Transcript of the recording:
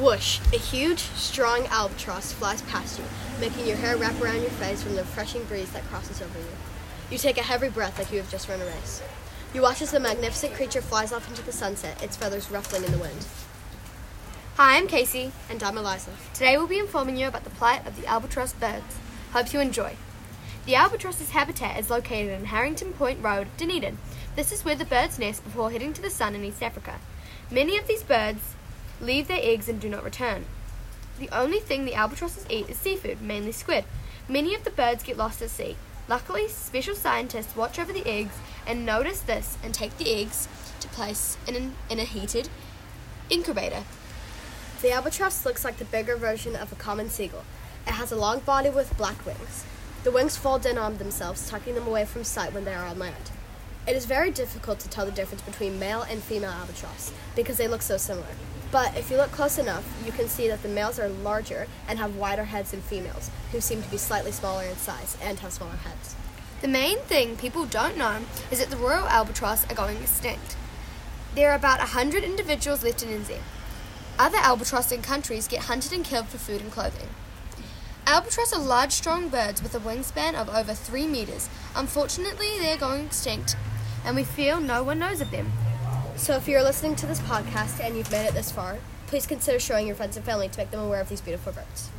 Whoosh! A huge, strong albatross flies past you, making your hair wrap around your face from the refreshing breeze that crosses over you. You take a heavy breath like you have just run a race. You watch as the magnificent creature flies off into the sunset, its feathers ruffling in the wind. Hi, I'm Casey. And I'm Eliza. Today we'll be informing you about the plight of the albatross birds. Hope you enjoy. The albatross's habitat is located on Harrington Point Road, Dunedin. This is where the birds nest before heading to the sun in East Africa. Many of these birds leave their eggs and do not return. The only thing the albatrosses eat is seafood, mainly squid. Many of the birds get lost at sea. Luckily, special scientists watch over the eggs and notice this and take the eggs to place in, an, in a heated incubator. The albatross looks like the bigger version of a common seagull. It has a long body with black wings. The wings fold in on themselves, tucking them away from sight when they are on land. It is very difficult to tell the difference between male and female albatross because they look so similar. But if you look close enough, you can see that the males are larger and have wider heads than females, who seem to be slightly smaller in size and have smaller heads. The main thing people don't know is that the royal albatross are going extinct. There are about 100 individuals left in NZ. Other albatross in countries get hunted and killed for food and clothing. Albatross are large, strong birds with a wingspan of over 3 meters. Unfortunately, they're going extinct, and we feel no one knows of them. So if you're listening to this podcast and you've made it this far, please consider showing your friends and family to make them aware of these beautiful birds.